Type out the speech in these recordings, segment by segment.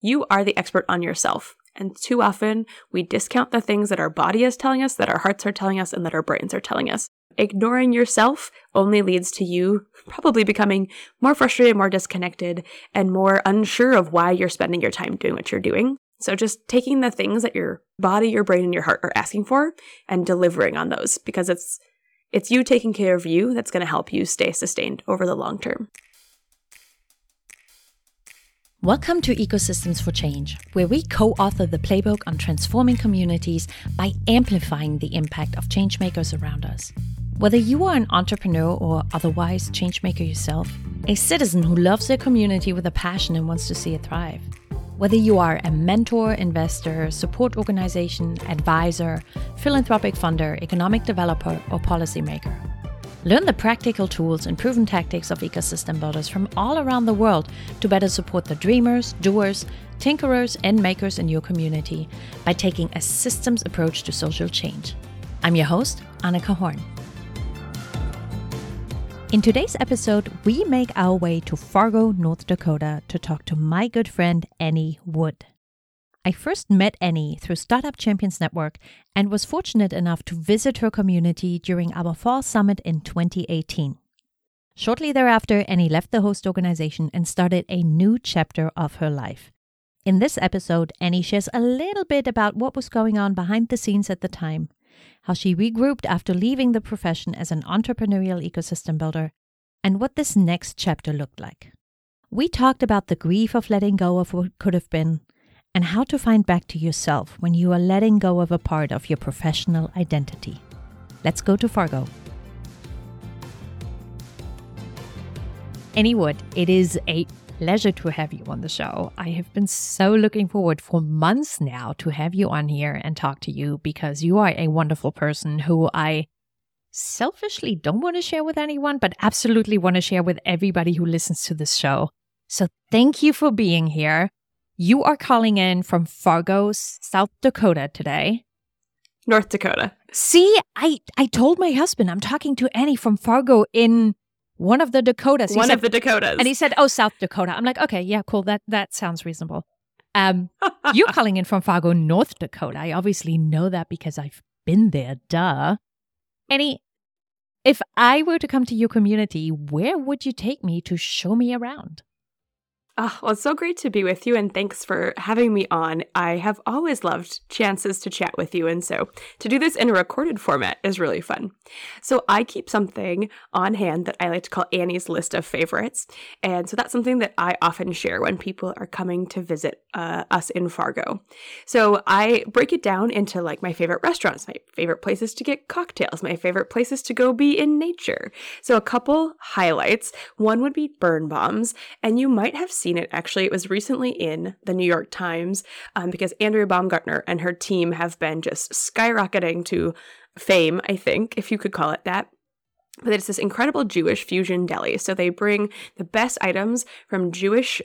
You are the expert on yourself. And too often, we discount the things that our body is telling us, that our hearts are telling us, and that our brains are telling us. Ignoring yourself only leads to you probably becoming more frustrated, more disconnected, and more unsure of why you're spending your time doing what you're doing. So, just taking the things that your body, your brain, and your heart are asking for and delivering on those because it's it's you taking care of you that's going to help you stay sustained over the long term. Welcome to Ecosystems for Change, where we co author the playbook on transforming communities by amplifying the impact of changemakers around us. Whether you are an entrepreneur or otherwise changemaker yourself, a citizen who loves their community with a passion and wants to see it thrive, whether you are a mentor, investor, support organization, advisor, philanthropic funder, economic developer, or policymaker, Learn the practical tools and proven tactics of ecosystem builders from all around the world to better support the dreamers, doers, tinkerers, and makers in your community by taking a systems approach to social change. I'm your host, Annika Horn. In today's episode, we make our way to Fargo, North Dakota to talk to my good friend Annie Wood. I first met Annie through Startup Champions Network and was fortunate enough to visit her community during our fall summit in 2018. Shortly thereafter, Annie left the host organization and started a new chapter of her life. In this episode, Annie shares a little bit about what was going on behind the scenes at the time, how she regrouped after leaving the profession as an entrepreneurial ecosystem builder, and what this next chapter looked like. We talked about the grief of letting go of what could have been, and how to find back to yourself when you are letting go of a part of your professional identity. Let's go to Fargo. Annie Wood, it is a pleasure to have you on the show. I have been so looking forward for months now to have you on here and talk to you because you are a wonderful person who I selfishly don't want to share with anyone, but absolutely want to share with everybody who listens to this show. So thank you for being here. You are calling in from Fargo, South Dakota today. North Dakota. See, I I told my husband I'm talking to Annie from Fargo in one of the Dakotas. He one said, of the Dakotas. And he said, "Oh, South Dakota." I'm like, "Okay, yeah, cool. That that sounds reasonable." Um, you're calling in from Fargo, North Dakota. I obviously know that because I've been there. Duh. Annie, if I were to come to your community, where would you take me to show me around? Oh, well, it's so great to be with you, and thanks for having me on. I have always loved chances to chat with you, and so to do this in a recorded format is really fun. So, I keep something on hand that I like to call Annie's list of favorites, and so that's something that I often share when people are coming to visit uh, us in Fargo. So, I break it down into like my favorite restaurants, my favorite places to get cocktails, my favorite places to go be in nature. So, a couple highlights one would be BernBaum's, and you might have seen it. Actually, it was recently in the New York Times um, because Andrea Baumgartner and her team have been just skyrocketing to fame, I think, if you could call it that but it's this incredible Jewish fusion deli. So they bring the best items from Jewish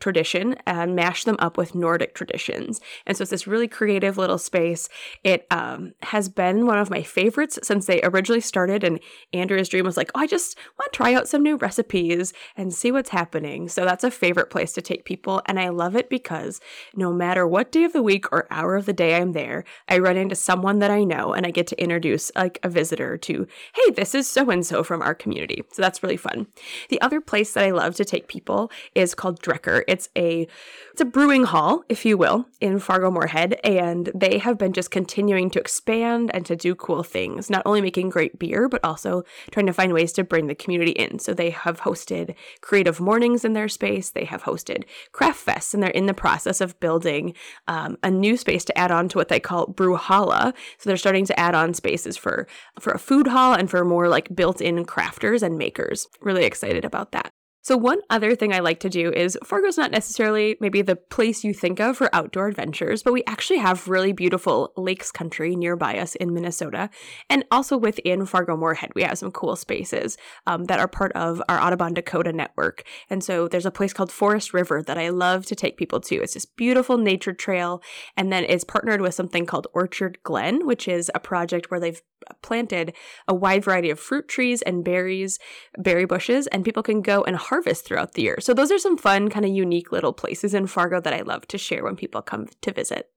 tradition and mash them up with Nordic traditions. And so it's this really creative little space. It um, has been one of my favorites since they originally started. And Andrea's dream was like, oh, I just want to try out some new recipes and see what's happening. So that's a favorite place to take people. And I love it because no matter what day of the week or hour of the day I'm there, I run into someone that I know and I get to introduce like a visitor to, hey, this is so and so from our community. So that's really fun. The other place that I love to take people is called Drekker. It's a it's a brewing hall, if you will, in Fargo Moorhead, and they have been just continuing to expand and to do cool things, not only making great beer, but also trying to find ways to bring the community in. So they have hosted creative mornings in their space, they have hosted craft fests, and they're in the process of building um, a new space to add on to what they call Brewhalla. So they're starting to add on spaces for for a food hall and for more like built-in crafters and makers. Really excited about that. So, one other thing I like to do is Fargo's not necessarily maybe the place you think of for outdoor adventures, but we actually have really beautiful lakes country nearby us in Minnesota. And also within Fargo Moorhead, we have some cool spaces um, that are part of our Audubon Dakota network. And so, there's a place called Forest River that I love to take people to. It's this beautiful nature trail. And then it's partnered with something called Orchard Glen, which is a project where they've planted a wide variety of fruit trees and berries, berry bushes, and people can go and harvest throughout the year. So those are some fun, kind of unique little places in Fargo that I love to share when people come to visit.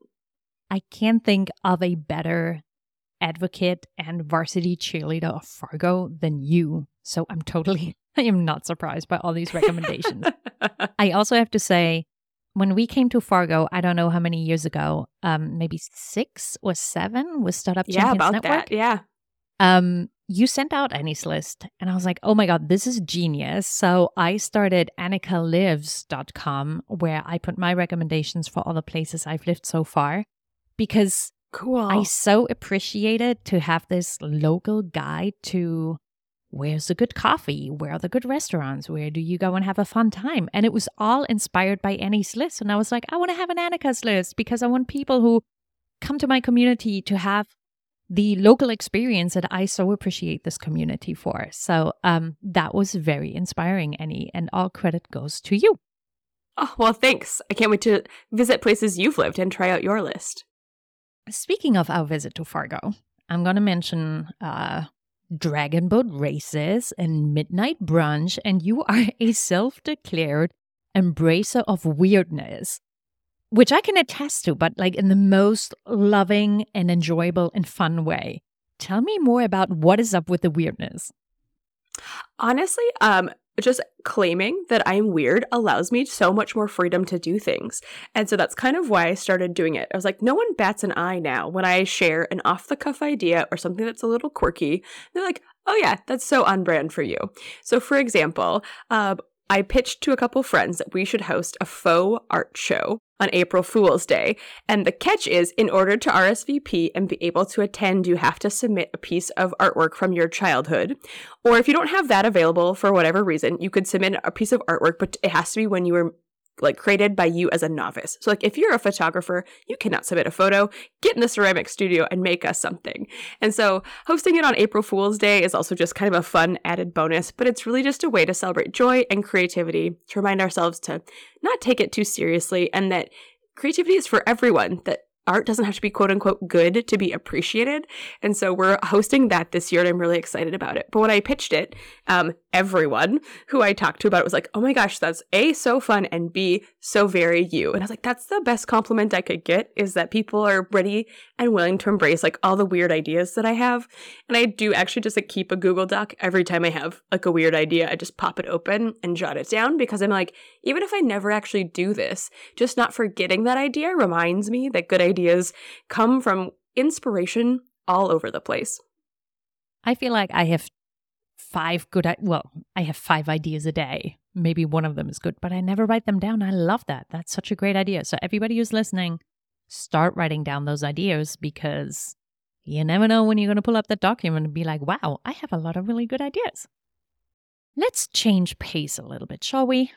I can't think of a better advocate and varsity cheerleader of Fargo than you. So I'm totally, I am not surprised by all these recommendations. I also have to say, when we came to Fargo, I don't know how many years ago, um, maybe six or seven with Startup yeah, Champions about Network. that. Yeah. Um, you sent out Annie's list, and I was like, oh my God, this is genius. So I started annikalives.com, where I put my recommendations for all the places I've lived so far, because Cool. I so appreciated to have this local guide to where's the good coffee, where are the good restaurants, where do you go and have a fun time. And it was all inspired by Annie's list. And I was like, I want to have an Annika's list because I want people who come to my community to have the local experience that I so appreciate this community for. So um, that was very inspiring, Annie, and all credit goes to you. Oh, well, thanks. I can't wait to visit places you've lived and try out your list. Speaking of our visit to Fargo, I'm going to mention uh, dragon boat races and midnight brunch, and you are a self declared embracer of weirdness, which I can attest to, but like in the most loving and enjoyable and fun way. Tell me more about what is up with the weirdness. Honestly, um, just claiming that I'm weird allows me so much more freedom to do things. And so that's kind of why I started doing it. I was like, no one bats an eye now when I share an off the cuff idea or something that's a little quirky. They're like, oh yeah, that's so on brand for you. So, for example, uh, I pitched to a couple friends that we should host a faux art show on April Fool's Day. And the catch is, in order to RSVP and be able to attend, you have to submit a piece of artwork from your childhood. Or if you don't have that available for whatever reason, you could submit a piece of artwork, but it has to be when you were like created by you as a novice. So like if you're a photographer, you cannot submit a photo, get in the ceramic studio and make us something. And so hosting it on April Fool's Day is also just kind of a fun added bonus, but it's really just a way to celebrate joy and creativity, to remind ourselves to not take it too seriously and that creativity is for everyone, that art doesn't have to be quote unquote good to be appreciated. And so we're hosting that this year and I'm really excited about it. But when I pitched it, um, everyone who I talked to about it was like, oh my gosh, that's A, so fun, and B, so very you. And I was like, that's the best compliment I could get is that people are ready and willing to embrace like all the weird ideas that I have. And I do actually just like keep a Google Doc every time I have like a weird idea. I just pop it open and jot it down because I'm like, even if I never actually do this, just not forgetting that idea reminds me that good ideas come from inspiration all over the place. I feel like I have five good, well, I have five ideas a day. Maybe one of them is good, but I never write them down. I love that. That's such a great idea. So, everybody who's listening, start writing down those ideas because you never know when you're going to pull up that document and be like, wow, I have a lot of really good ideas. Let's change pace a little bit, shall we?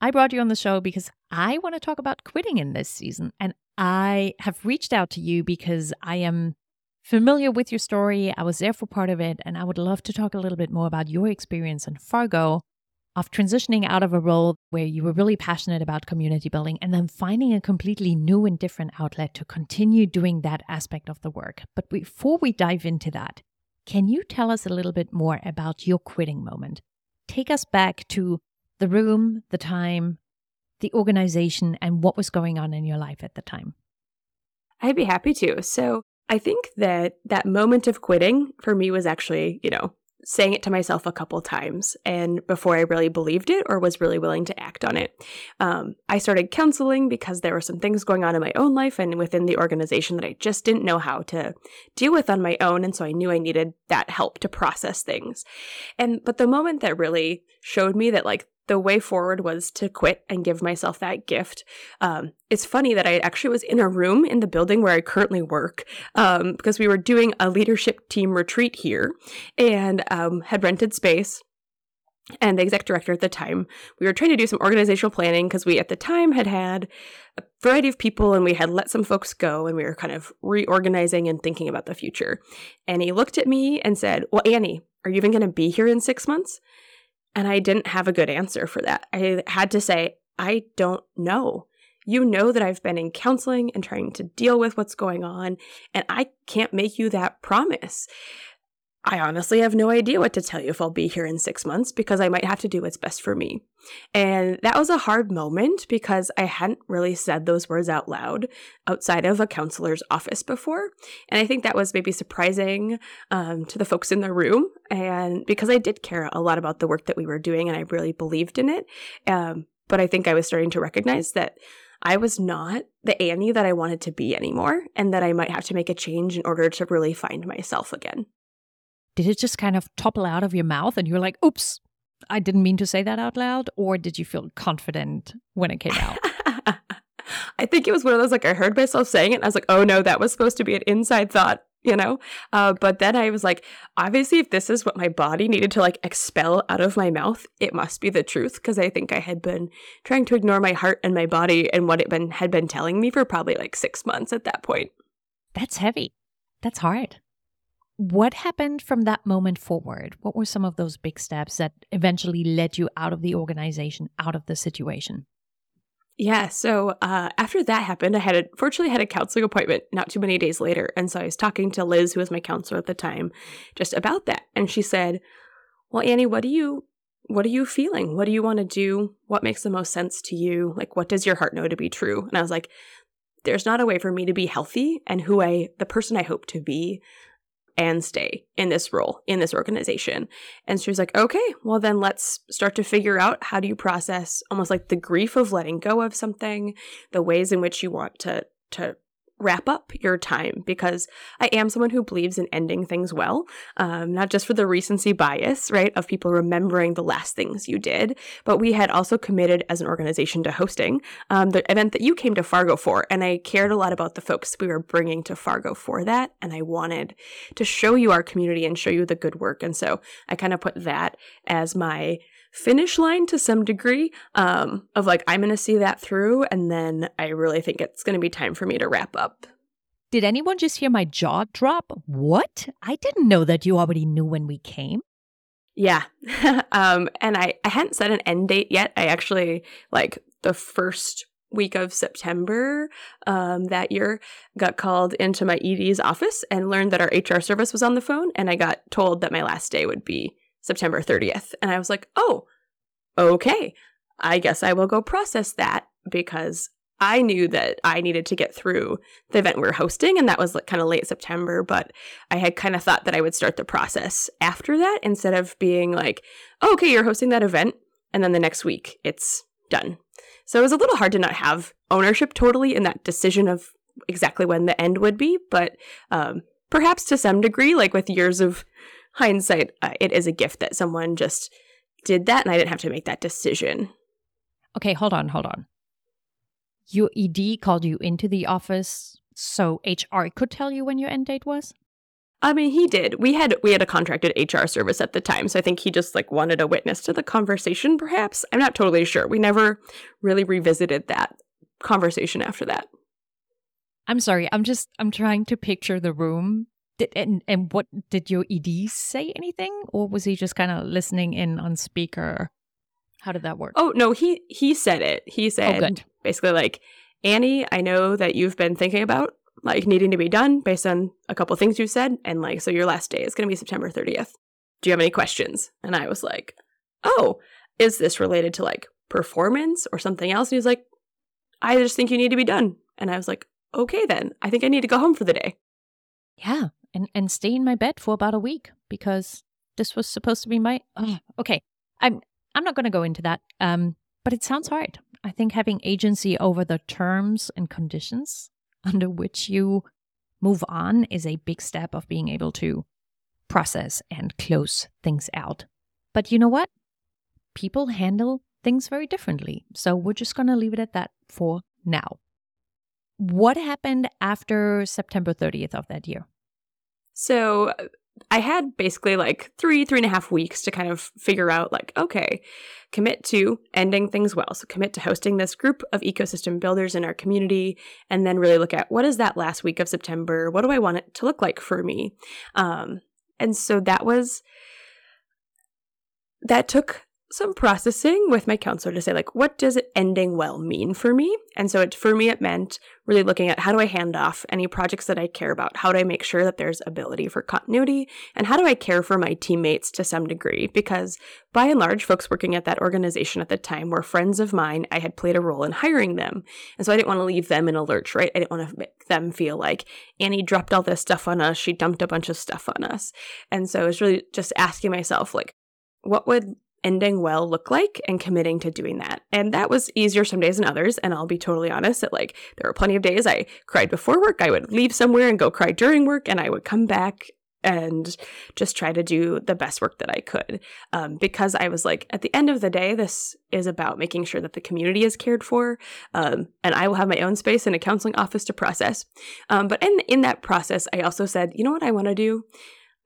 I brought you on the show because I want to talk about quitting in this season. And I have reached out to you because I am familiar with your story. I was there for part of it. And I would love to talk a little bit more about your experience in Fargo of transitioning out of a role where you were really passionate about community building and then finding a completely new and different outlet to continue doing that aspect of the work. But before we dive into that, can you tell us a little bit more about your quitting moment? Take us back to the room, the time, the organization, and what was going on in your life at the time. I'd be happy to. So, I think that that moment of quitting for me was actually, you know, saying it to myself a couple times and before I really believed it or was really willing to act on it. Um, I started counseling because there were some things going on in my own life and within the organization that I just didn't know how to deal with on my own. And so I knew I needed that help to process things. And, but the moment that really showed me that like the way forward was to quit and give myself that gift. Um, it's funny that I actually was in a room in the building where I currently work um, because we were doing a leadership team retreat here and um, had rented space and the exec director at the time, we were trying to do some organizational planning because we at the time had had a variety of people and we had let some folks go and we were kind of reorganizing and thinking about the future. And he looked at me and said, Well, Annie, are you even going to be here in six months? And I didn't have a good answer for that. I had to say, I don't know. You know that I've been in counseling and trying to deal with what's going on, and I can't make you that promise. I honestly have no idea what to tell you if I'll be here in six months because I might have to do what's best for me. And that was a hard moment because I hadn't really said those words out loud outside of a counselor's office before. And I think that was maybe surprising um, to the folks in the room. And because I did care a lot about the work that we were doing and I really believed in it. Um, but I think I was starting to recognize that I was not the Annie that I wanted to be anymore and that I might have to make a change in order to really find myself again did it just kind of topple out of your mouth and you were like, oops, I didn't mean to say that out loud? Or did you feel confident when it came out? I think it was one of those like I heard myself saying it and I was like, oh no, that was supposed to be an inside thought, you know? Uh, but then I was like, obviously, if this is what my body needed to like expel out of my mouth, it must be the truth because I think I had been trying to ignore my heart and my body and what it been had been telling me for probably like six months at that point. That's heavy. That's hard. What happened from that moment forward? What were some of those big steps that eventually led you out of the organization, out of the situation? Yeah, so uh, after that happened, I had a, fortunately had a counseling appointment not too many days later, and so I was talking to Liz, who was my counselor at the time, just about that, and she said, "Well, Annie, what do you what are you feeling? What do you want to do? What makes the most sense to you? Like, what does your heart know to be true?" And I was like, "There's not a way for me to be healthy and who I the person I hope to be and stay in this role in this organization. And she was like, okay, well, then let's start to figure out how do you process almost like the grief of letting go of something, the ways in which you want to to wrap up your time because I am someone who believes in ending things well, um, not just for the recency bias, right, of people remembering the last things you did, but we had also committed as an organization to hosting um, the event that you came to Fargo for. And I cared a lot about the folks we were bringing to Fargo for that. And I wanted to show you our community and show you the good work. And so I kind of put that as my finish line to some degree um, of like, I'm going to see that through. And then I really think it's going to be time for me to wrap up. Did anyone just hear my jaw drop? What? I didn't know that you already knew when we came. Yeah. um, and I, I hadn't set an end date yet. I actually, like, the first week of September um, that year, got called into my ED's office and learned that our HR service was on the phone. And I got told that my last day would be September 30th. And I was like, oh, okay. I guess I will go process that because I knew that I needed to get through the event we are hosting, and that was like kind of late September. But I had kind of thought that I would start the process after that instead of being like, oh, okay, you're hosting that event, and then the next week it's done. So it was a little hard to not have ownership totally in that decision of exactly when the end would be, but um, perhaps to some degree, like with years of hindsight, uh, it is a gift that someone just did that and I didn't have to make that decision. Okay, hold on, hold on. Your ED called you into the office so HR could tell you when your end date was? I mean, he did. We had we had a contracted HR service at the time, so I think he just like wanted a witness to the conversation perhaps. I'm not totally sure. We never really revisited that conversation after that. I'm sorry. I'm just I'm trying to picture the room did, and, and what did your ED say anything, or was he just kind of listening in on speaker? How did that work? Oh no, he he said it. He oh, said oh, basically like, Annie, I know that you've been thinking about like needing to be done based on a couple things you said, and like so your last day is going to be September 30th. Do you have any questions? And I was like, Oh, is this related to like performance or something else? And he was like, I just think you need to be done. And I was like, Okay, then I think I need to go home for the day. Yeah, and and stay in my bed for about a week because this was supposed to be my okay i'm i'm not going to go into that um but it sounds hard. I think having agency over the terms and conditions under which you move on is a big step of being able to process and close things out. But you know what? People handle things very differently so we're just going to leave it at that for now. What happened after september 30th of that year so I had basically like three, three and a half weeks to kind of figure out, like, okay, commit to ending things well. So commit to hosting this group of ecosystem builders in our community, and then really look at what is that last week of September? What do I want it to look like for me? Um, and so that was that took some processing with my counselor to say like what does it ending well mean for me? And so it for me it meant really looking at how do i hand off any projects that i care about? How do i make sure that there's ability for continuity? And how do i care for my teammates to some degree? Because by and large folks working at that organization at the time were friends of mine. I had played a role in hiring them. And so i didn't want to leave them in a lurch right? I didn't want to make them feel like annie dropped all this stuff on us. She dumped a bunch of stuff on us. And so it's really just asking myself like what would ending well look like and committing to doing that. And that was easier some days than others. And I'll be totally honest that like there were plenty of days I cried before work. I would leave somewhere and go cry during work and I would come back and just try to do the best work that I could. Um, because I was like, at the end of the day, this is about making sure that the community is cared for. Um, and I will have my own space in a counseling office to process. Um, but in, in that process, I also said, you know what I want to do?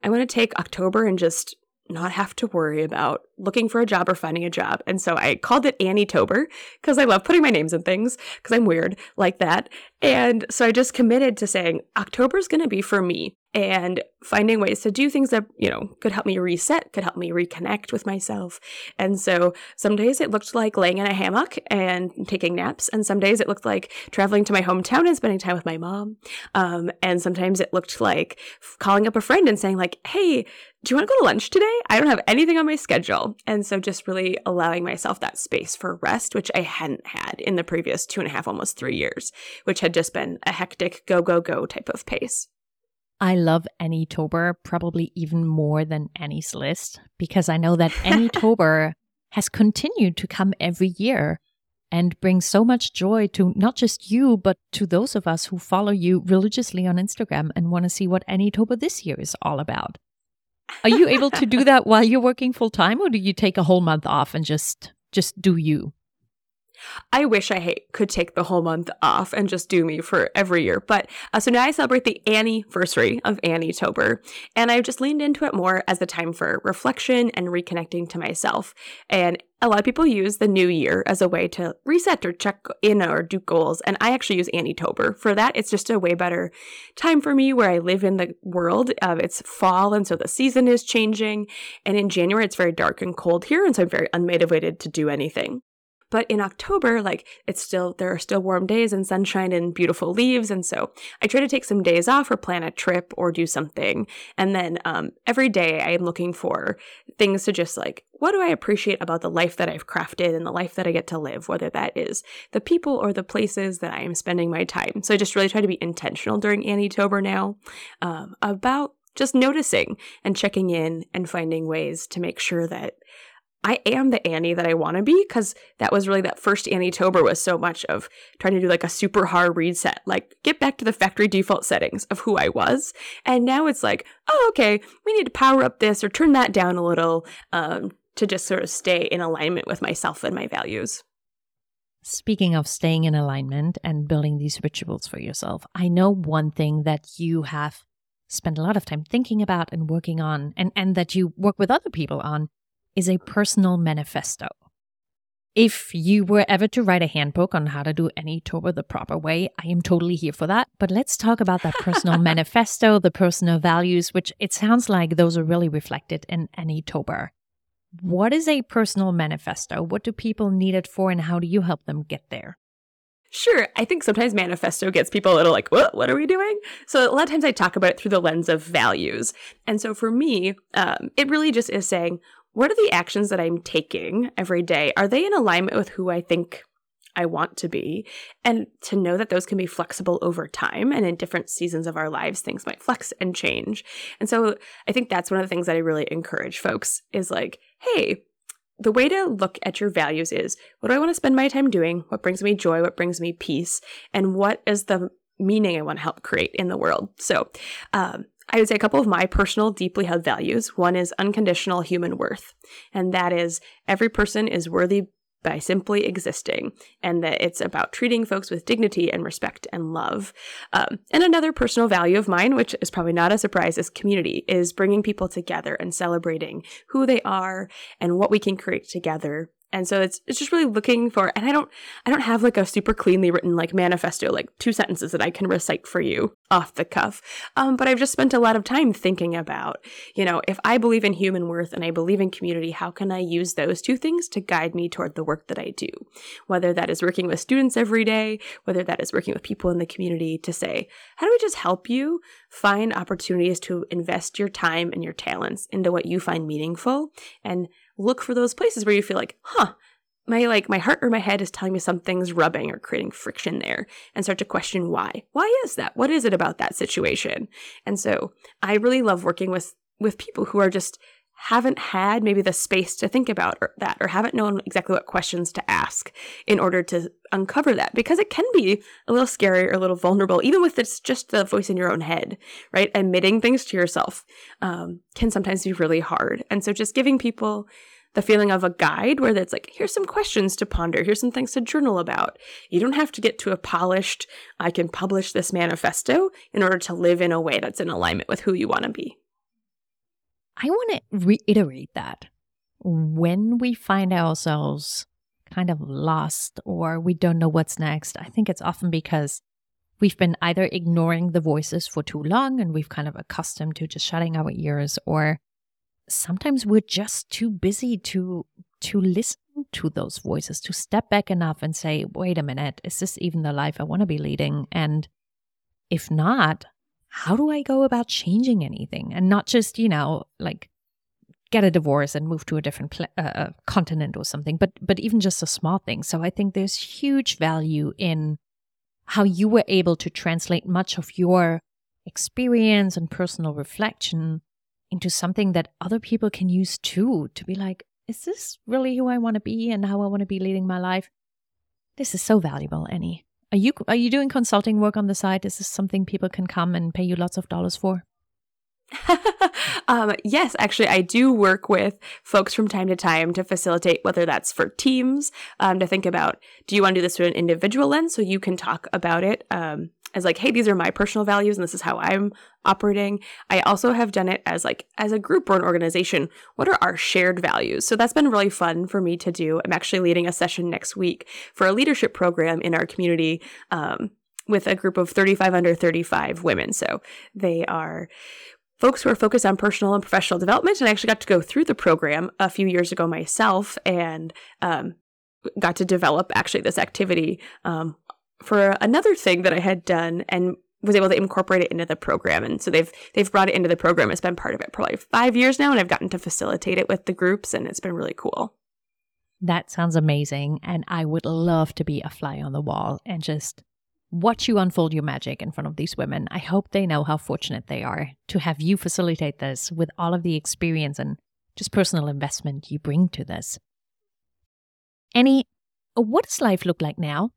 I want to take October and just not have to worry about looking for a job or finding a job. And so I called it Annie Tober because I love putting my names in things because I'm weird like that. And so I just committed to saying October is going to be for me and finding ways to do things that, you know, could help me reset, could help me reconnect with myself. And so some days it looked like laying in a hammock and taking naps. And some days it looked like traveling to my hometown and spending time with my mom. Um, and sometimes it looked like calling up a friend and saying like, Hey, do you want to go to lunch today? I don't have anything on my schedule. And so just really allowing myself that space for rest, which I hadn't had in the previous two and a half, almost three years, which had just been a hectic go, go, go type of pace. I love Annie Tober probably even more than Annie's list because I know that Tober has continued to come every year and bring so much joy to not just you, but to those of us who follow you religiously on Instagram and want to see what Annie Tober this year is all about. Are you able to do that while you're working full time or do you take a whole month off and just just do you? I wish I could take the whole month off and just do me for every year. But uh, so now I celebrate the anniversary of Annie Tober, and I've just leaned into it more as the time for reflection and reconnecting to myself. And a lot of people use the new year as a way to reset or check in or do goals. And I actually use Annie Tober for that. It's just a way better time for me where I live in the world. Uh, it's fall, and so the season is changing. And in January, it's very dark and cold here. And so I'm very unmotivated to do anything. But in October, like it's still, there are still warm days and sunshine and beautiful leaves. And so I try to take some days off or plan a trip or do something. And then um, every day I am looking for things to just like, what do I appreciate about the life that I've crafted and the life that I get to live, whether that is the people or the places that I am spending my time. So I just really try to be intentional during Annie Tober now um, about just noticing and checking in and finding ways to make sure that I am the Annie that I want to be because that was really that first Annie Tober was so much of trying to do like a super hard reset, like get back to the factory default settings of who I was. And now it's like, oh, okay, we need to power up this or turn that down a little um, to just sort of stay in alignment with myself and my values. Speaking of staying in alignment and building these rituals for yourself, I know one thing that you have spent a lot of time thinking about and working on, and, and that you work with other people on is a personal manifesto. If you were ever to write a handbook on how to do Annie Tober the proper way, I am totally here for that. But let's talk about that personal manifesto, the personal values, which it sounds like those are really reflected in Annie Tober. What is a personal manifesto? What do people need it for, and how do you help them get there? Sure. I think sometimes manifesto gets people a little like, what, what are we doing? So a lot of times I talk about it through the lens of values. And so for me, um, it really just is saying, what are the actions that I'm taking every day? Are they in alignment with who I think I want to be? And to know that those can be flexible over time and in different seasons of our lives, things might flex and change. And so I think that's one of the things that I really encourage folks is like, hey, the way to look at your values is what do I want to spend my time doing? What brings me joy? What brings me peace? And what is the meaning I want to help create in the world? So, um, I would say a couple of my personal, deeply held values. One is unconditional human worth, and that is every person is worthy by simply existing, and that it's about treating folks with dignity and respect and love. Um, and another personal value of mine, which is probably not a surprise, is community, is bringing people together and celebrating who they are and what we can create together And so it's it's just really looking for and I don't I don't have like a super cleanly written like manifesto, like two sentences that I can recite for you off the cuff. Um, but I've just spent a lot of time thinking about, you know, if I believe in human worth and I believe in community, how can I use those two things to guide me toward the work that I do? Whether that is working with students every day, whether that is working with people in the community to say, how do we just help you find opportunities to invest your time and your talents into what you find meaningful and look for those places where you feel like, huh, my like my heart or my head is telling me something's rubbing or creating friction there and start to question why. Why is that? What is it about that situation? And so i really love working with with people who are just haven't had maybe the space to think about or that or haven't known exactly what questions to ask in order to uncover that because it can be a little scary or a little vulnerable even with it's just the voice in your own head right? Admitting things to yourself um, can sometimes be really hard. And so just giving people the feeling of a guide where it's like here's some questions to ponder. Here's some things to journal about. You don't have to get to a polished. I can publish this manifesto in order to live in a way that's in alignment with who you want to be I want to reiterate that. When we find ourselves kind of lost or we don't know what's next, I think it's often because we've been either ignoring the voices for too long and we've kind of accustomed to just shutting our ears or sometimes we're just too busy to to listen to those voices to step back enough and say wait a minute is this even the life i want to be leading? And if not how do I go about changing anything and not just, you know, like get a divorce and move to a different pl- uh, uh, continent or something, but but even just a small thing. So I think there's huge value in how you were able to translate much of your experience and personal reflection into something that other people can use too to be like, is this really who I want to be and how I want to be leading my life? This is so valuable, Annie. Are you are you doing consulting work on the side? Is this something people can come and pay you lots of dollars for? um, yes, actually, I do work with folks from time to time to facilitate whether that's for teams um, to think about do you want to do this through an individual lens so you can talk about it um, as like, hey, these are my personal values and this is how I'm operating. I also have done it as like as a group or an organization. What are our shared values? So that's been really fun for me to do. I'm actually leading a session next week for a leadership program in our community. Um, with a group of 35 under 35 women. So they are folks who are focused on personal and professional development. And I actually got to go through the program a few years ago myself and um, got to develop actually this activity um, for another thing that I had done and was able to incorporate it into the program. And so they've they've brought it into the program. It's been part of it probably five years now, and I've gotten to facilitate it with the groups, and it's been really cool. That sounds amazing. And I would love to be a fly on the wall and just watch you unfold your magic in front of these women. I hope they know how fortunate they are to have you facilitate this with all of the experience and just personal investment you bring to this. Annie, what does life look like now?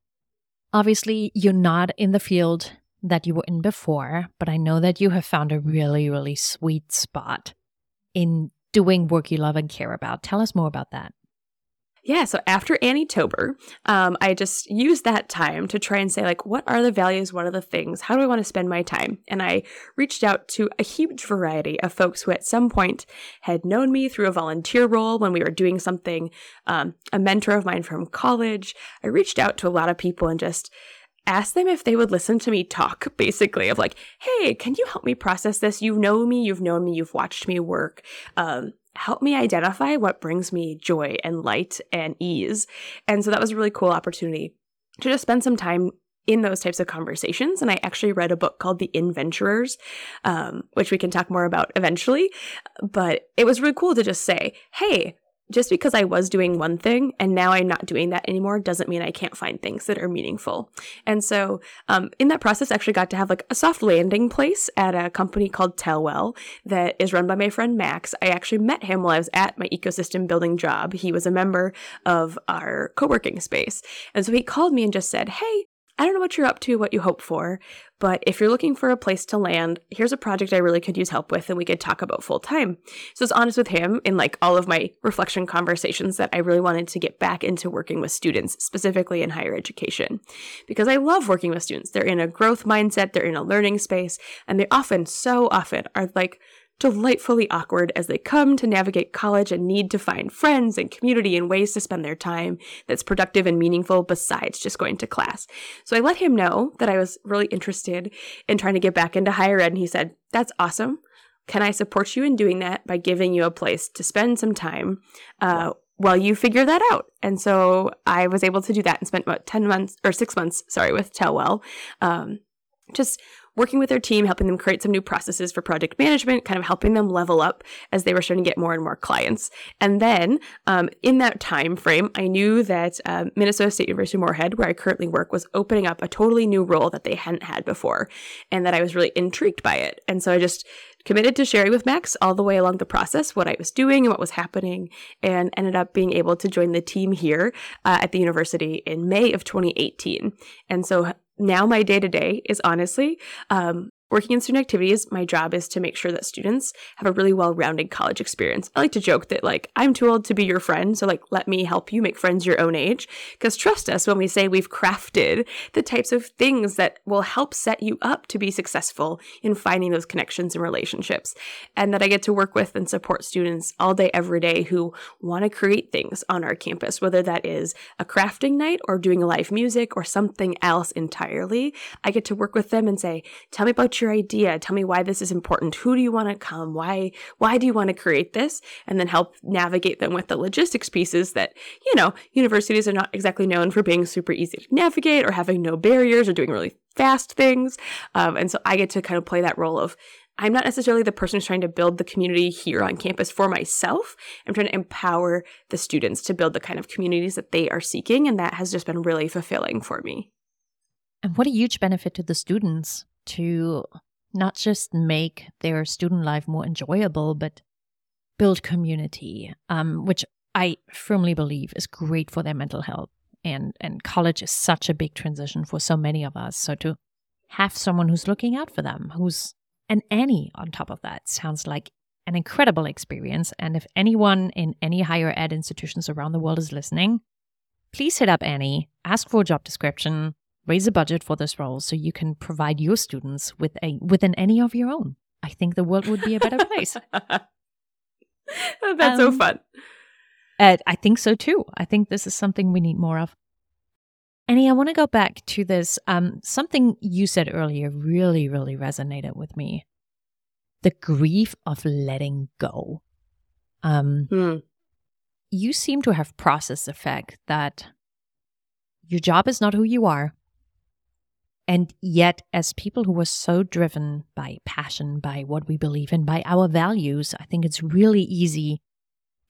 Obviously, you're not in the field that you were in before, but I know that you have found a really, really sweet spot in doing work you love and care about. Tell us more about that. Yeah, so after Annie Tober, um, I just used that time to try and say, like, what are the values? What are the things? How do I want to spend my time? And I reached out to a huge variety of folks who at some point had known me through a volunteer role when we were doing something. Um, a mentor of mine from college. I reached out to a lot of people and just asked them if they would listen to me talk, basically, of like, hey, can you help me process this? You know me, you've known me, you've watched me work. Um, help me identify what brings me joy and light and ease. And so that was a really cool opportunity to just spend some time in those types of conversations. And I actually read a book called The Inventurers, um, which we can talk more about eventually. But it was really cool to just say, hey, just because I was doing one thing and now I'm not doing that anymore doesn't mean I can't find things that are meaningful. And so, um, in that process, I actually got to have like a soft landing place at a company called Tellwell that is run by my friend Max. I actually met him while I was at my ecosystem building job. He was a member of our co working space. And so he called me and just said, Hey, I don't know what you're up to, what you hope for, but if you're looking for a place to land, here's a project I really could use help with and we could talk about full time. So I was honest with him in like all of my reflection conversations that I really wanted to get back into working with students, specifically in higher education. Because I love working with students. They're in a growth mindset, they're in a learning space, and they often, so often, are like delightfully awkward as they come to navigate college and need to find friends and community and ways to spend their time that's productive and meaningful besides just going to class. So I let him know that I was really interested in trying to get back into higher ed. And he said, That's awesome. Can I support you in doing that by giving you a place to spend some time? Uh, while you figure that out. And so I was able to do that and spent about 10 months or six months, sorry, with Tellwell. Um, just working with their team, helping them create some new processes for project management, kind of helping them level up as they were starting to get more and more clients. And then um, in that time frame, I knew that um, Minnesota State University Moorhead, where I currently work, was opening up a totally new role that they hadn't had before, and that I was really intrigued by it. And so I just committed to sharing with Max all the way along the process what I was doing and what was happening, and ended up being able to join the team here uh, at the university in May of 2018. And so now my day to day is honestly um, Working in student activities, my job is to make sure that students have a really well rounded college experience. I like to joke that, like, I'm too old to be your friend, so, like, let me help you make friends your own age. Because trust us when we say we've crafted the types of things that will help set you up to be successful in finding those connections and relationships. And that I get to work with and support students all day, every day who want to create things on our campus, whether that is a crafting night or doing live music or something else entirely. I get to work with them and say, Tell me about your idea? Tell me why this is important. Who do you want to come? Why why do you want to create this? And then help navigate them with the logistics pieces that, you know, universities are not exactly known for being super easy to navigate or having no barriers or doing really fast things. Um, and so I get to kind of play that role of I'm not necessarily the person who's trying to build the community here on campus for myself. I'm trying to empower the students to build the kind of communities that they are seeking. And that has just been really fulfilling for me. And what a huge benefit to the students to not just make their student life more enjoyable, but build community, um, which I firmly believe is great for their mental health. And and college is such a big transition for so many of us. So to have someone who's looking out for them, who's an Annie on top of that, sounds like an incredible experience. And if anyone in any higher ed institutions around the world is listening, please hit up Annie, ask for a job description, raise a budget for this role so you can provide your students with a with an Annie of your own. I think the world would be a better place. That's um, so fun. I think so too. I think this is something we need more of. Annie, I want to go back to this. Um, something you said earlier really, really resonated with me. The grief of letting go. Um, hmm. You seem to have processed the fact that your job is not who you are. And yet, as people who are so driven by passion, by what we believe in, by our values, I think it's really easy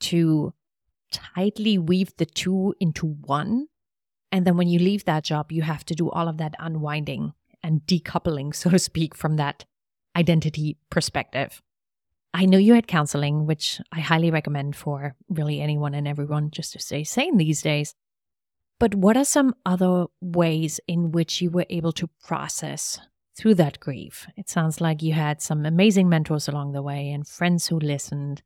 to tightly weave the two into one. And then when you leave that job, you have to do all of that unwinding and decoupling, so to speak, from that identity perspective. I know you had counseling, which I highly recommend for really anyone and everyone just to stay sane these days. But what are some other ways in which you were able to process through that grief? It sounds like you had some amazing mentors along the way and friends who listened.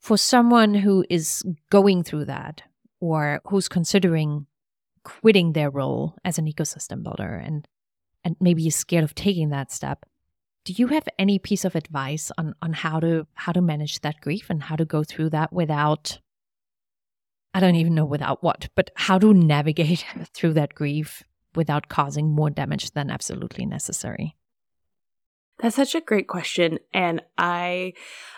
For someone who is going through that or who's considering quitting their role as an ecosystem builder and and maybe is scared of taking that step, do you have any piece of advice on on how to how to manage that grief and how to go through that without I don't even know without what, but how to navigate through that grief without causing more damage than absolutely necessary? That's such a great question and I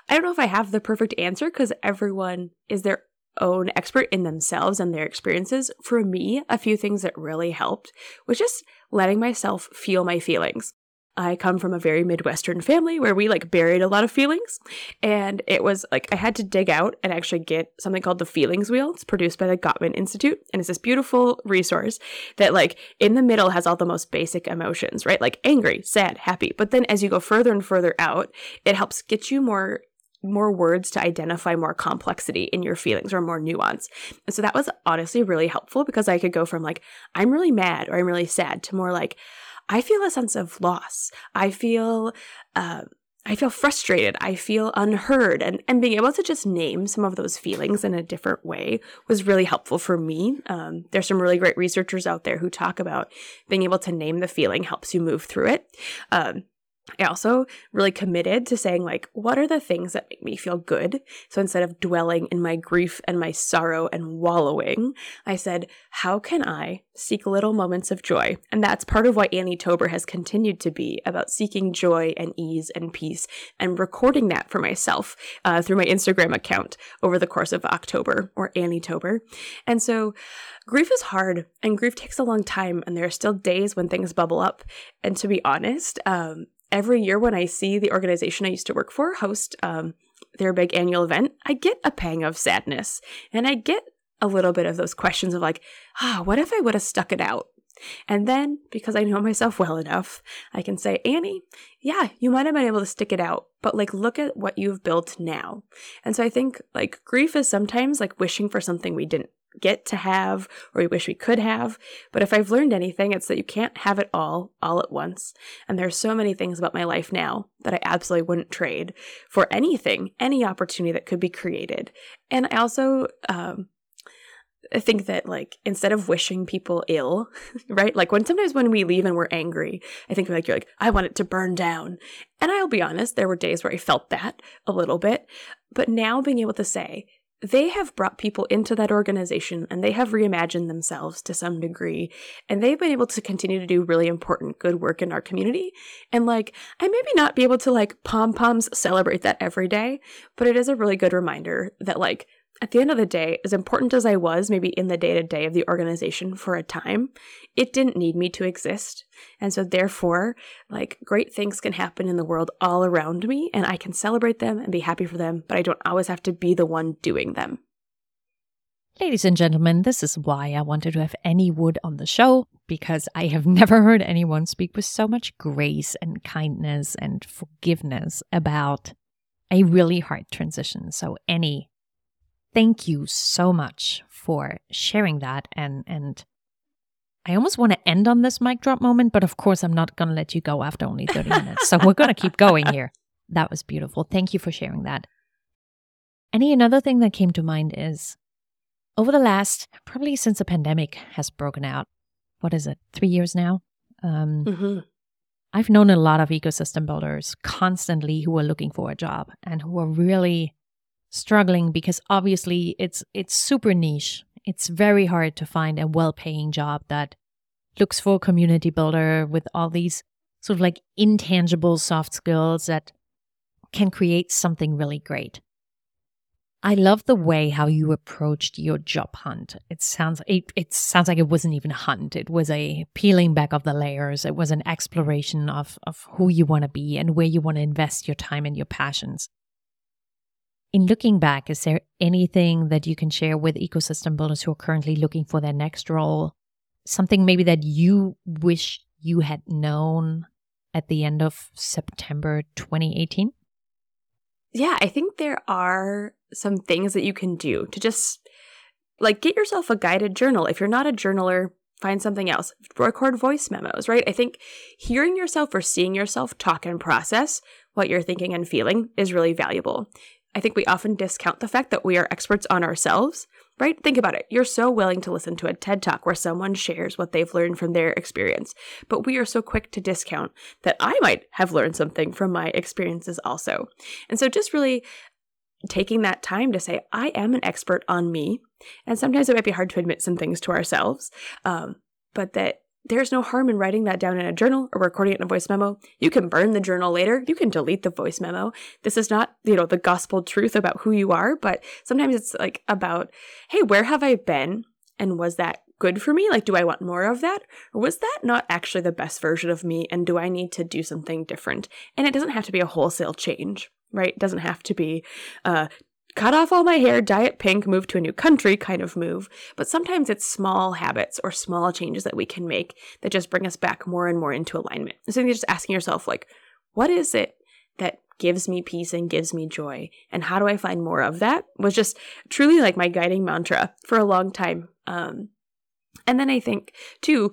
I don't know if I have the perfect answer cuz everyone is their own expert in themselves and their experiences. For me, a few things that really helped was just letting myself feel my feelings. I come from a very Midwestern family where we like buried a lot of feelings. And it was like I had to dig out and actually get something called the Feelings Wheel. It's produced by the Gottman Institute. And it's this beautiful resource that, like, in the middle has all the most basic emotions, right? Like angry, sad, happy. But then as you go further and further out, it helps get you more more words to identify more complexity in your feelings or more nuance. And so that was honestly really helpful because I could go from like, I'm really mad or I'm really sad to more like, I feel a sense of loss. I feel, uh, I feel frustrated. I feel unheard. And, and being able to just name some of those feelings in a different way was really helpful for me. Um, there's some really great researchers out there who talk about being able to name the feeling helps you move through it. Um, I also really committed to saying, like, what are the things that make me feel good? So instead of dwelling in my grief and my sorrow and wallowing, I said, how can I seek little moments of joy? And that's part of why Annie Tober has continued to be about seeking joy and ease and peace and recording that for myself uh, through my Instagram account over the course of October or Annie Tober. And so grief is hard and grief takes a long time, and there are still days when things bubble up. And to be honest, um, every year when I see the organization I used to work for host um, their big annual event, I get a pang of sadness. And I get a little bit of those questions of like, ah, what if I would have stuck it out? And then, because I know myself well enough, I can say, Annie, yeah, you might have been able to stick it out, but like, look at what you've built now. And so I think like grief is sometimes like wishing for something we didn't get to have or we wish we could have. But if I've learned anything, it's that you can't have it all all at once. And there's so many things about my life now that I absolutely wouldn't trade for anything, any opportunity that could be created. And I also um, I think that like instead of wishing people ill, right? Like when sometimes when we leave and we're angry, I think like you're like, I want it to burn down. And I'll be honest, there were days where I felt that a little bit. But now being able to say, they have brought people into that organization and they have reimagined themselves to some degree and they've been able to continue to do really important good work in our community. And like i maybe not be able to like pom poms celebrate that every day but it is a really good reminder that like at the end of the day, as important as I was maybe in the day to day of the organization for a time, it didn't need me to exist. And so, therefore, like great things can happen in the world all around me, and I can celebrate them and be happy for them, but I don't always have to be the one doing them. Ladies and gentlemen, this is why I wanted to have Annie Wood on the show, because I have never heard anyone speak with so much grace and kindness and forgiveness about a really hard transition. So, Annie, thank you so much for sharing that and and I almost want to end on this mic drop moment, but of course I'm not going to let you go after only 30 minutes. So we're going to keep going here. That was beautiful. Thank you for sharing that. Annie another thing that came to mind is over the last probably since the pandemic has broken out, what is it? 3 years now? Um mm-hmm. I've known a lot of ecosystem builders constantly who are looking for a job and who are really struggling because obviously it's it's super niche. It's very hard to find a well-paying job that looks for a community builder with all these sort of like intangible soft skills that can create something really great. I love the way how you approached your job hunt. It sounds it, it sounds like it wasn't even a hunt. It was a peeling back of the layers. It was an exploration of of who you want to be and where you want to invest your time and your passions in looking back, is there anything that you can share with ecosystem builders who are currently looking for their next role? Something maybe that you wish you had known at the end of September 2018? Yeah, I think there are some things that you can do to just like get yourself a guided journal. If you're not a journaler, find something else. Record voice memos, right? I think hearing yourself or seeing yourself talk and process what you're thinking and feeling is really valuable. I think we often discount the fact that we are experts on ourselves, right? Think about it. You're so willing to listen to a TED talk where someone shares what they've learned from their experience, but we are so quick to discount that I might have learned something from my experiences also. And so just really taking that time to say, I am an expert on me. And sometimes it might be hard to admit some things to ourselves, um, but that there's no harm in writing that down in a journal or recording it in a voice memo. You can burn the journal later. You can delete the voice memo. This is not, you know, the gospel truth about who you are, but sometimes it's like about, hey, where have I been? And was that good for me? Like, do I want more of that? Or was that not actually the best version of me? And do I need to do something different? And it doesn't have to be a wholesale change right? It doesn't have to be uh, cut off all my hair, dye it pink, move to a new country kind of move. But sometimes it's small habits or small changes that we can make that just bring us back more and more into alignment. So you're just asking yourself, like, what is it that gives me peace and gives me joy? And how do I find more of that? Was just truly like my guiding mantra for a long time. Um, and then I think, too,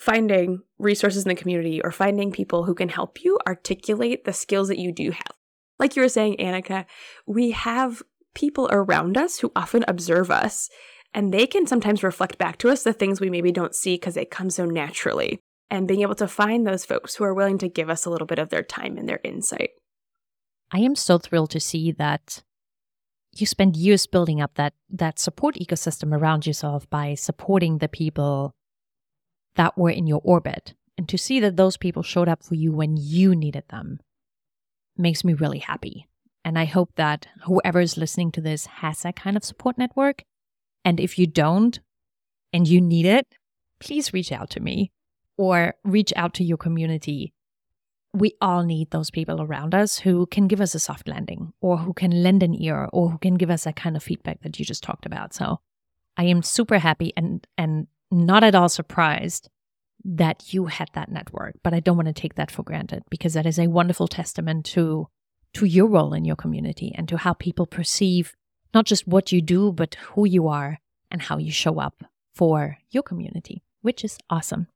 finding resources in the community or finding people who can help you articulate the skills that you do have. Like you were saying, Annika, we have people around us who often observe us and they can sometimes reflect back to us the things we maybe don't see because they come so naturally. and being able to find those folks who are willing to give us a little bit of their time and their insight. I am so thrilled to see that you spend years building up that that support ecosystem around yourself by supporting the people that were in your orbit and to see that those people showed up for you when you needed them makes me really happy and i hope that whoever is listening to this has that kind of support network and if you don't and you need it please reach out to me or reach out to your community we all need those people around us who can give us a soft landing or who can lend an ear or who can give us that kind of feedback that you just talked about. So I am super happy and and not at all surprised that you had that network, but I don't want to take that for granted because that is a wonderful testament to to your role in your community and to how people perceive not just what you do but who you are and how you show up for your community, which is awesome.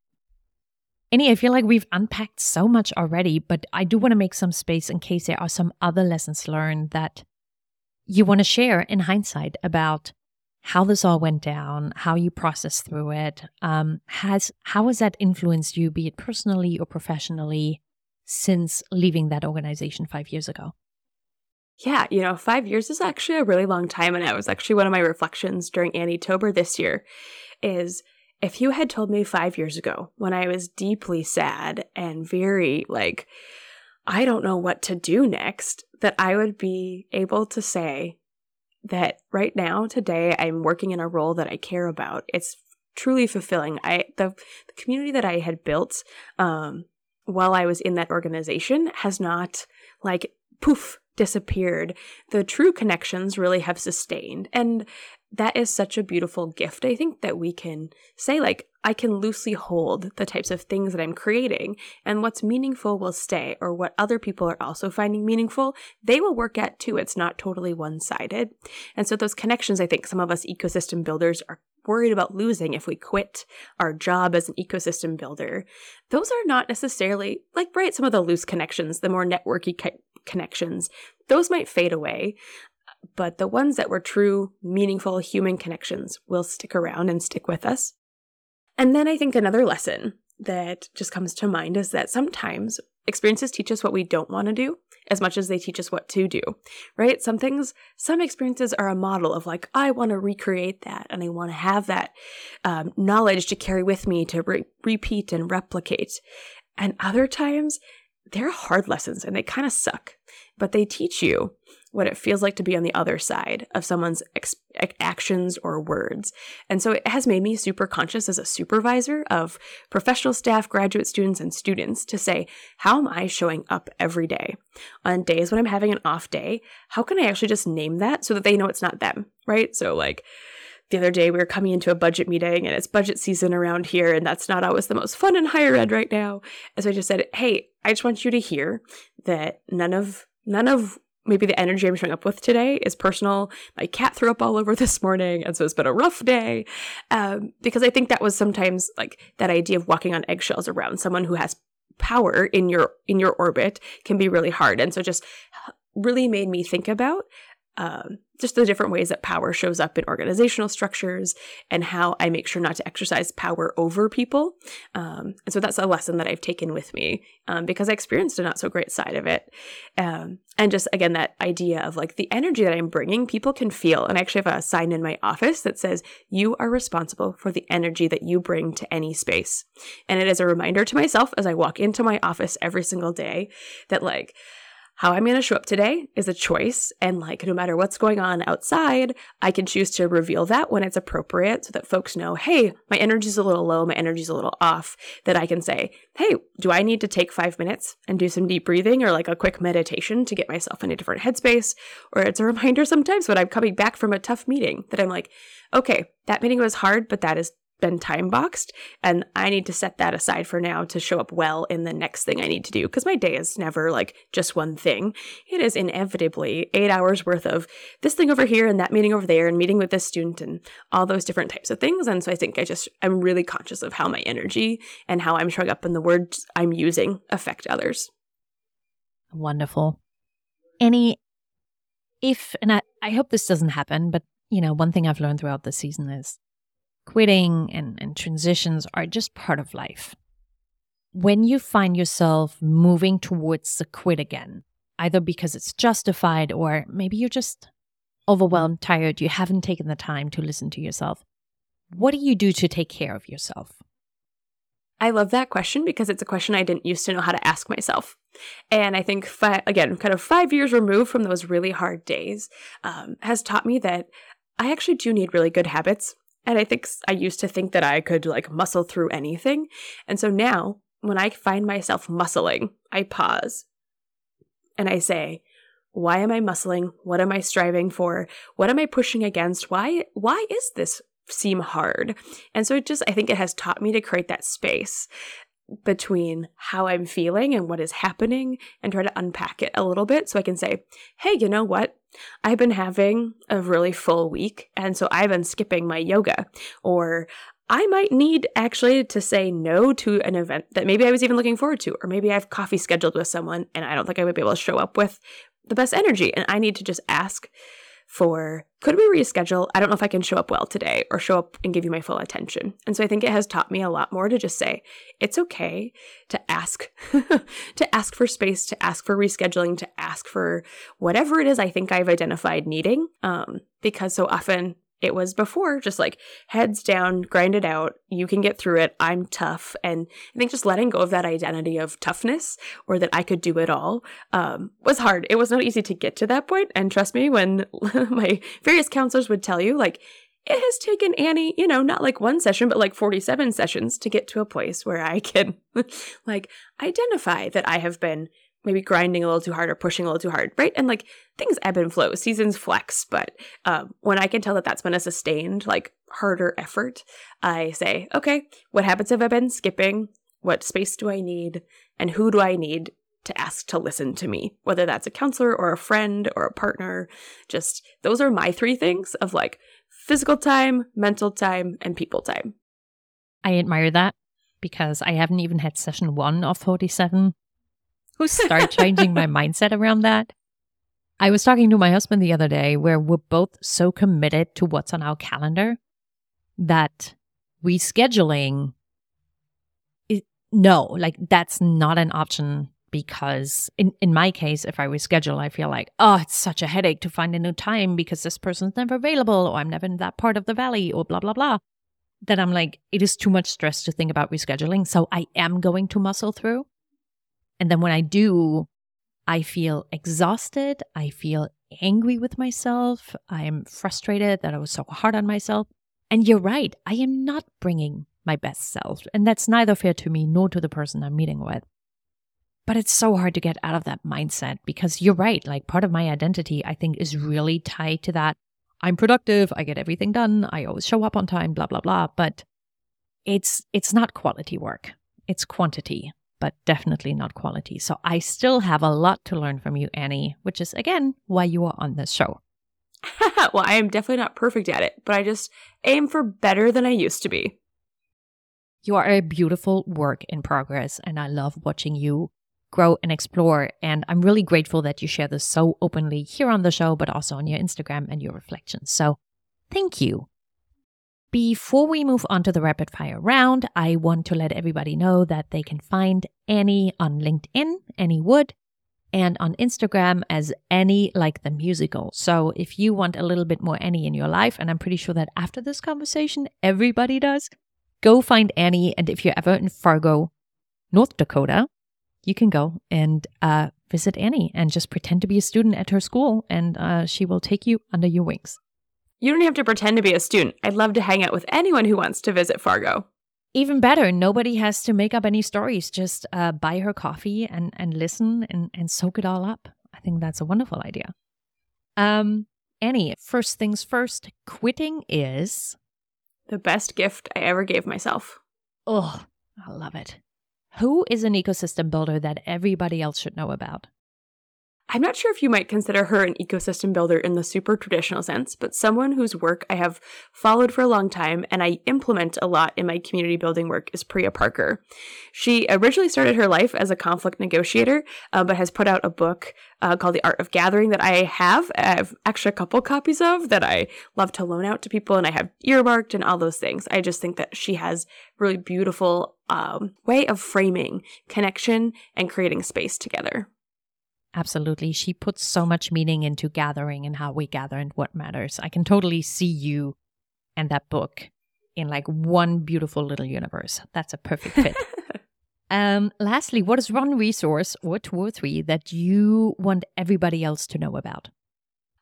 Annie, I feel like we've unpacked so much already, but I do want to make some space in case there are some other lessons learned that you want to share in hindsight about how this all went down, how you processed through it. Um, has how has that influenced you, be it personally or professionally, since leaving that organization five years ago? Yeah, you know, five years is actually a really long time, and it was actually one of my reflections during Annie Tober this year. Is if you had told me five years ago when I was deeply sad and very like, I don't know what to do next, that I would be able to say that right now, today, I'm working in a role that I care about. It's truly fulfilling. I the, the community that I had built um, while I was in that organization has not like poof disappeared. The true connections really have sustained. And that is such a beautiful gift. I think that we can say, like, I can loosely hold the types of things that I'm creating, and what's meaningful will stay, or what other people are also finding meaningful, they will work at too. It's not totally one sided. And so, those connections, I think some of us ecosystem builders are worried about losing if we quit our job as an ecosystem builder. Those are not necessarily like, right, some of the loose connections, the more networky connections, those might fade away but the ones that were true, meaningful human connections will stick around and stick with us. And then I think another lesson that just comes to mind is that sometimes experiences teach us what we don't want to do as much as they teach us what to do, right? Some things, some experiences are a model of like, I want to recreate that and I want to have that um, knowledge to carry with me to re- repeat and replicate. And other times, they're hard lessons and they kind of suck, but they teach you what it feels like to be on the other side of someone's ex- actions or words. And so it has made me super conscious as a supervisor of professional staff, graduate students, and students to say, how am I showing up every day? On days when I'm having an off day, how can I actually just name that so that they know it's not them, right? So, like, the other day we were coming into a budget meeting and it's budget season around here and that's not always the most fun in higher ed right now. And so I just said, "Hey, I just want you to hear that none of none of maybe the energy I'm showing up with today is personal. My cat threw up all over this morning, and so it's been a rough day. Um, because I think that was sometimes like that idea of walking on eggshells around someone who has power in your in your orbit can be really hard, and so just really made me think about um, just the different ways that power shows up in organizational structures and how I make sure not to exercise power over people. Um, and so that's a lesson that I've taken with me um, because I experienced a not so great side of it. Um, and just again, that idea of like the energy that I'm bringing, people can feel. And I actually have a sign in my office that says, You are responsible for the energy that you bring to any space. And it is a reminder to myself as I walk into my office every single day that, like, how I'm going to show up today is a choice. And like, no matter what's going on outside, I can choose to reveal that when it's appropriate so that folks know, hey, my energy's a little low, my energy's a little off, that I can say, hey, do I need to take five minutes and do some deep breathing or like a quick meditation to get myself in a different headspace? Or it's a reminder sometimes when I'm coming back from a tough meeting that I'm like, okay, that meeting was hard, but that is been time boxed and I need to set that aside for now to show up well in the next thing I need to do because my day is never like just one thing. It is inevitably 8 hours worth of this thing over here and that meeting over there and meeting with this student and all those different types of things and so I think I just I'm really conscious of how my energy and how I'm showing up and the words I'm using affect others. Wonderful. Annie if and I, I hope this doesn't happen but you know one thing I've learned throughout the season is quitting and, and transitions are just part of life. when you find yourself moving towards the quit again, either because it's justified or maybe you're just overwhelmed, tired, you haven't taken the time to listen to yourself, what do you do to take care of yourself? I love that question because it's a question I didn't used to know how to ask myself. And I think, fi- again, kind of five years removed from those really hard days um, has taught me that I actually do need really good habits. And I think I used to think that I could like muscle through anything. And so now, when I find myself muscling, I pause and I say, why am I muscling? What am I striving for? What am I pushing against? Why why is this seem hard? And so it just I think it has taught me to create that space between how I'm feeling and what is happening and try to unpack it a little bit so I can say, hey, you know what? I've been having a really full week, and so I've been skipping my yoga. Or I might need actually to say no to an event that maybe I was even looking forward to, or maybe I have coffee scheduled with someone and I don't think I would be able to show up with the best energy. And I need to just ask for could we reschedule? I don't know if I can show up well today or show up and give you my full attention. And so I think it has taught me a lot more to just say it's okay to ask to ask for space, to ask for rescheduling, to ask for whatever it is I think I've identified needing. Um, because so often it was before just like heads down grind it out. You can get through it. I'm tough. And i think just letting go of that identity of toughness or that i could do it all um, was hard. It was not easy to get to that point. And trust me when my various counselors would tell you like it has taken Annie, you know, not like one session, but like 47 sessions to get to a place where I can like identify that I have been maybe grinding a little too hard or pushing a little too hard, right? And like things ebb and flow, seasons flex. But um, when I can tell that that's been a sustained, like harder effort, I say, okay, what habits have I been skipping? What space do I need? And who do I need to ask to listen to me? Whether that's a counselor or a friend or a partner, just those are my three things of like physical time, mental time, and people time. I admire that because I haven't even had session one of 47 who start changing my mindset around that. I was talking to my husband the other day where we're both so committed to what's on our calendar that rescheduling is, no, like that's not an option because in, in my case, if I reschedule, I feel like, oh, it's such a headache to find a new time because this person's never available or I'm never in that part of the valley or blah, blah, blah. That I'm like, it is too much stress to think about rescheduling. So I am going to muscle through. And then when I do, I feel exhausted. I feel angry with myself. I am frustrated that I was so hard on myself. And you're right, I am not bringing my best self. And that's neither fair to me nor to the person I'm meeting with. But it's so hard to get out of that mindset because you're right. Like part of my identity, I think, is really tied to that. I'm productive. I get everything done. I always show up on time, blah, blah, blah. But it's, it's not quality work. It's quantity but definitely not quality. So I still have a lot to learn from you, Annie, which is again why you are on this show. well, I am definitely not perfect at it, but I just aim for better than I used to be. You are a beautiful work in progress, and I love watching you grow and explore. And I'm really grateful that you share this so openly here on the show, but also on your Instagram and your reflections. So thank you. Before we move on to the rapid fire round, I want to let everybody know that they can find Annie on LinkedIn, Annie Wood, and on Instagram as Annie like the musical. So if you want a little bit more Annie in your life, and I'm pretty sure that after this conversation, everybody does, go find Annie. And if you're ever in Fargo, North Dakota, you can go and uh, visit Annie and just pretend to be a student at her school, and uh, she will take you under your wings. You don't have to pretend to be a student. I'd love to hang out with anyone who wants to visit Fargo. Even better, nobody has to make up any stories. Just uh, buy her coffee and, and listen and, and soak it all up. I think that's a wonderful idea. Um, Annie, first things first, quitting is the best gift I ever gave myself. Oh, I love it. Who is an ecosystem builder that everybody else should know about? I'm not sure if you might consider her an ecosystem builder in the super traditional sense, but someone whose work I have followed for a long time and I implement a lot in my community building work is Priya Parker. She originally started her life as a conflict negotiator, uh, but has put out a book uh, called The Art of Gathering that I have. I have actually a couple copies of that I love to loan out to people and I have earmarked and all those things. I just think that she has really beautiful um, way of framing connection and creating space together. Absolutely. She puts so much meaning into gathering and how we gather and what matters. I can totally see you and that book in like one beautiful little universe. That's a perfect fit. um, lastly, what is one resource or two or three that you want everybody else to know about?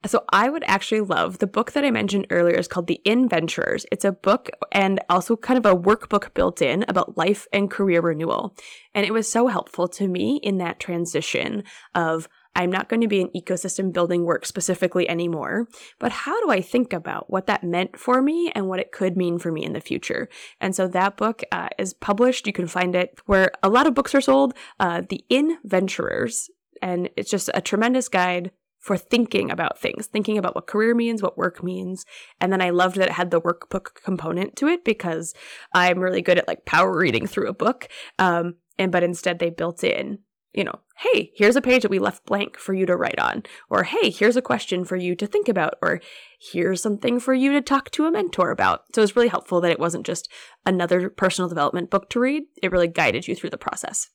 So I would actually love the book that I mentioned earlier is called The Inventurers. It's a book and also kind of a workbook built in about life and career renewal. And it was so helpful to me in that transition of I'm not going to be an ecosystem building work specifically anymore, but how do I think about what that meant for me and what it could mean for me in the future? And so that book uh, is published. You can find it where a lot of books are sold, uh, The Inventurers. And it's just a tremendous guide for thinking about things, thinking about what career means, what work means. And then I loved that it had the workbook component to it because I'm really good at like power reading through a book. Um, and but instead they built in, you know, hey, here's a page that we left blank for you to write on, or hey, here's a question for you to think about, or here's something for you to talk to a mentor about. So it was really helpful that it wasn't just another personal development book to read. It really guided you through the process.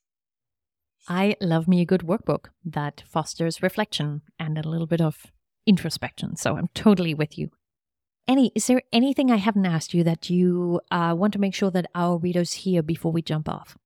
I love me a good workbook that fosters reflection and a little bit of introspection. So I'm totally with you. Annie, is there anything I haven't asked you that you uh, want to make sure that our readers hear before we jump off?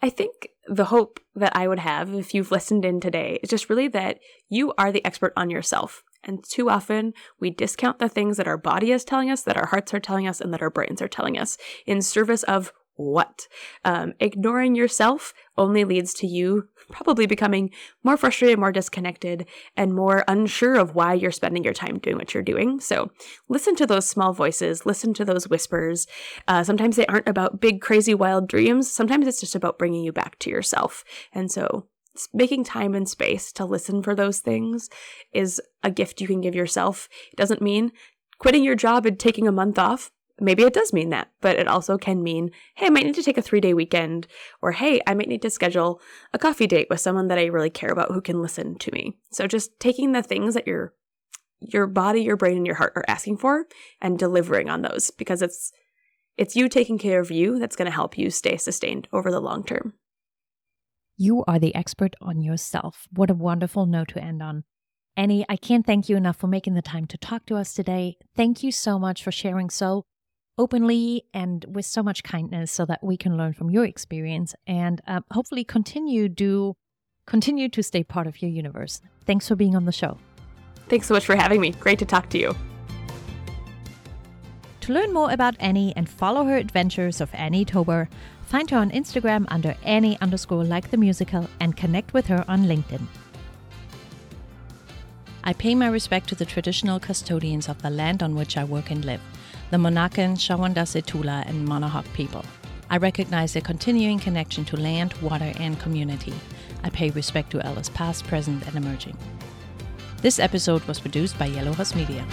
I think the hope that I would have if you've listened in today is just really that you are the expert on yourself. And too often we discount the things that our body is telling us, that our hearts are telling us, and that our brains are telling us in service of what? Um, ignoring yourself only leads to you probably becoming more frustrated, more disconnected, and more unsure of why you're spending your time doing what you're doing. So listen to those small voices, listen to those whispers. Uh, sometimes they aren't about big, crazy, wild dreams. Sometimes it's just about bringing you back to yourself. And so making time and space to listen for those things is a gift you can give yourself. It doesn't mean quitting your job and taking a month off maybe it does mean that, but it also can mean, hey, I might need to take a three day weekend, or hey, I might need to schedule a coffee date with someone that I really care about who can listen to me. So just taking the things that your your body, your brain, and your heart are asking for and delivering on those because it's it's you taking care of you that's going to help you stay sustained over the long term. You are the expert on yourself. What a wonderful note to end on. Annie, I can't thank you enough for making the time to talk to us today. Thank you so much for sharing so openly and with so much kindness so that we can learn from your experience and um, hopefully continue to continue to stay part of your universe. Thanks for being on the show. Thanks so much for having me. Great to talk to you. To learn more about Annie and follow her adventures of Annie Tober, find her on Instagram under Annie underscore like the musical and connect with her on LinkedIn. I pay my respect to the traditional custodians of the land on which I work and live the Monacan, Shawandasse Tula, and Manahoac people. I recognize their continuing connection to land, water, and community. I pay respect to elders past, present, and emerging. This episode was produced by Yellow House Media.